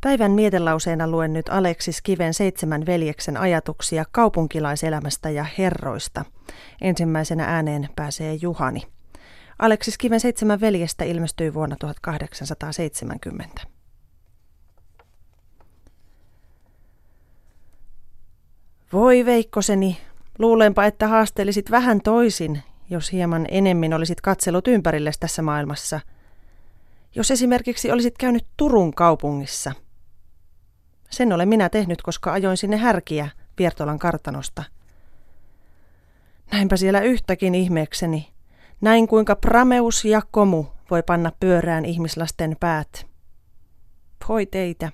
Päivän mietelauseena luen nyt Aleksis Kiven seitsemän veljeksen ajatuksia kaupunkilaiselämästä ja herroista. Ensimmäisenä ääneen pääsee Juhani. Aleksis Kiven seitsemän veljestä ilmestyi vuonna 1870. Voi Veikkoseni, luulenpa, että haastelisit vähän toisin, jos hieman enemmän olisit katsellut ympärille tässä maailmassa. Jos esimerkiksi olisit käynyt Turun kaupungissa – sen olen minä tehnyt, koska ajoin sinne härkiä Viertolan kartanosta. Näinpä siellä yhtäkin ihmeekseni. Näin kuinka prameus ja komu voi panna pyörään ihmislasten päät. Voi teitä.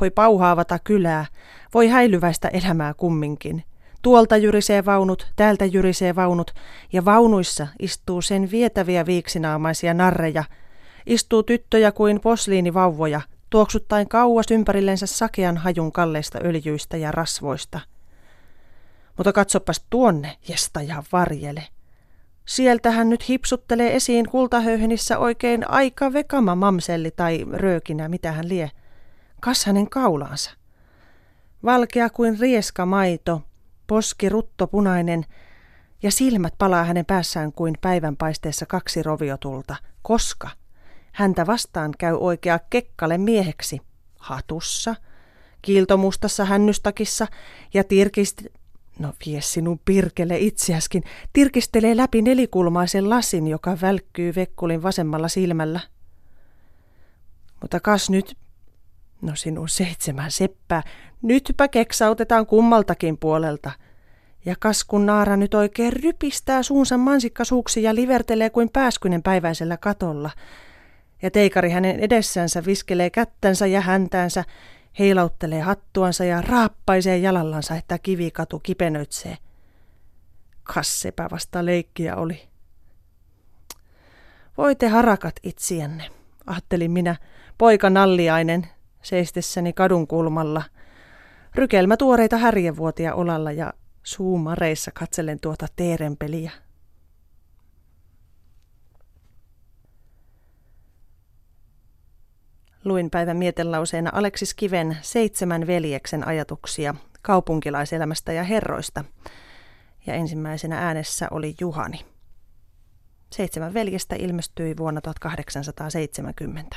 Voi pauhaavata kylää. Voi häilyväistä elämää kumminkin. Tuolta jyrisee vaunut, täältä jyrisee vaunut, ja vaunuissa istuu sen vietäviä viiksinaamaisia narreja. Istuu tyttöjä kuin posliinivauvoja, tuoksuttaen kauas ympärillensä sakean hajun kalleista öljyistä ja rasvoista. Mutta katsopas tuonne, jesta ja varjele. Sieltähän nyt hipsuttelee esiin kultahöyhenissä oikein aika vekama mamselli tai röökinä, mitä hän lie. Kas hänen kaulaansa. Valkea kuin rieska maito, poski ruttopunainen ja silmät palaa hänen päässään kuin päivänpaisteessa kaksi roviotulta. Koska? Häntä vastaan käy oikea kekkale mieheksi, hatussa, kiiltomustassa hännystakissa ja tirkist... No vie sinun pirkele itseäskin, tirkistelee läpi nelikulmaisen lasin, joka välkkyy Vekkulin vasemmalla silmällä. Mutta kas nyt, no sinun seitsemän seppää, nytpä keksautetaan kummaltakin puolelta. Ja kas kun Naara nyt oikein rypistää suunsa mansikkasuuksi ja livertelee kuin pääskynen päiväisellä katolla – ja teikari hänen edessänsä viskelee kättänsä ja häntäänsä, heilauttelee hattuansa ja raappaisee jalallansa, että kivikatu kipenöitsee. Kassepä vasta leikkiä oli. Voi te harakat itsienne, ajattelin minä, poika nalliainen, seistessäni kadun kulmalla. Rykelmä tuoreita härjevuotia olalla ja suumareissa katselen tuota teerenpeliä. Luin päivän mietelauseena Aleksis Kiven seitsemän veljeksen ajatuksia kaupunkilaiselämästä ja herroista. Ja ensimmäisenä äänessä oli Juhani. Seitsemän veljestä ilmestyi vuonna 1870.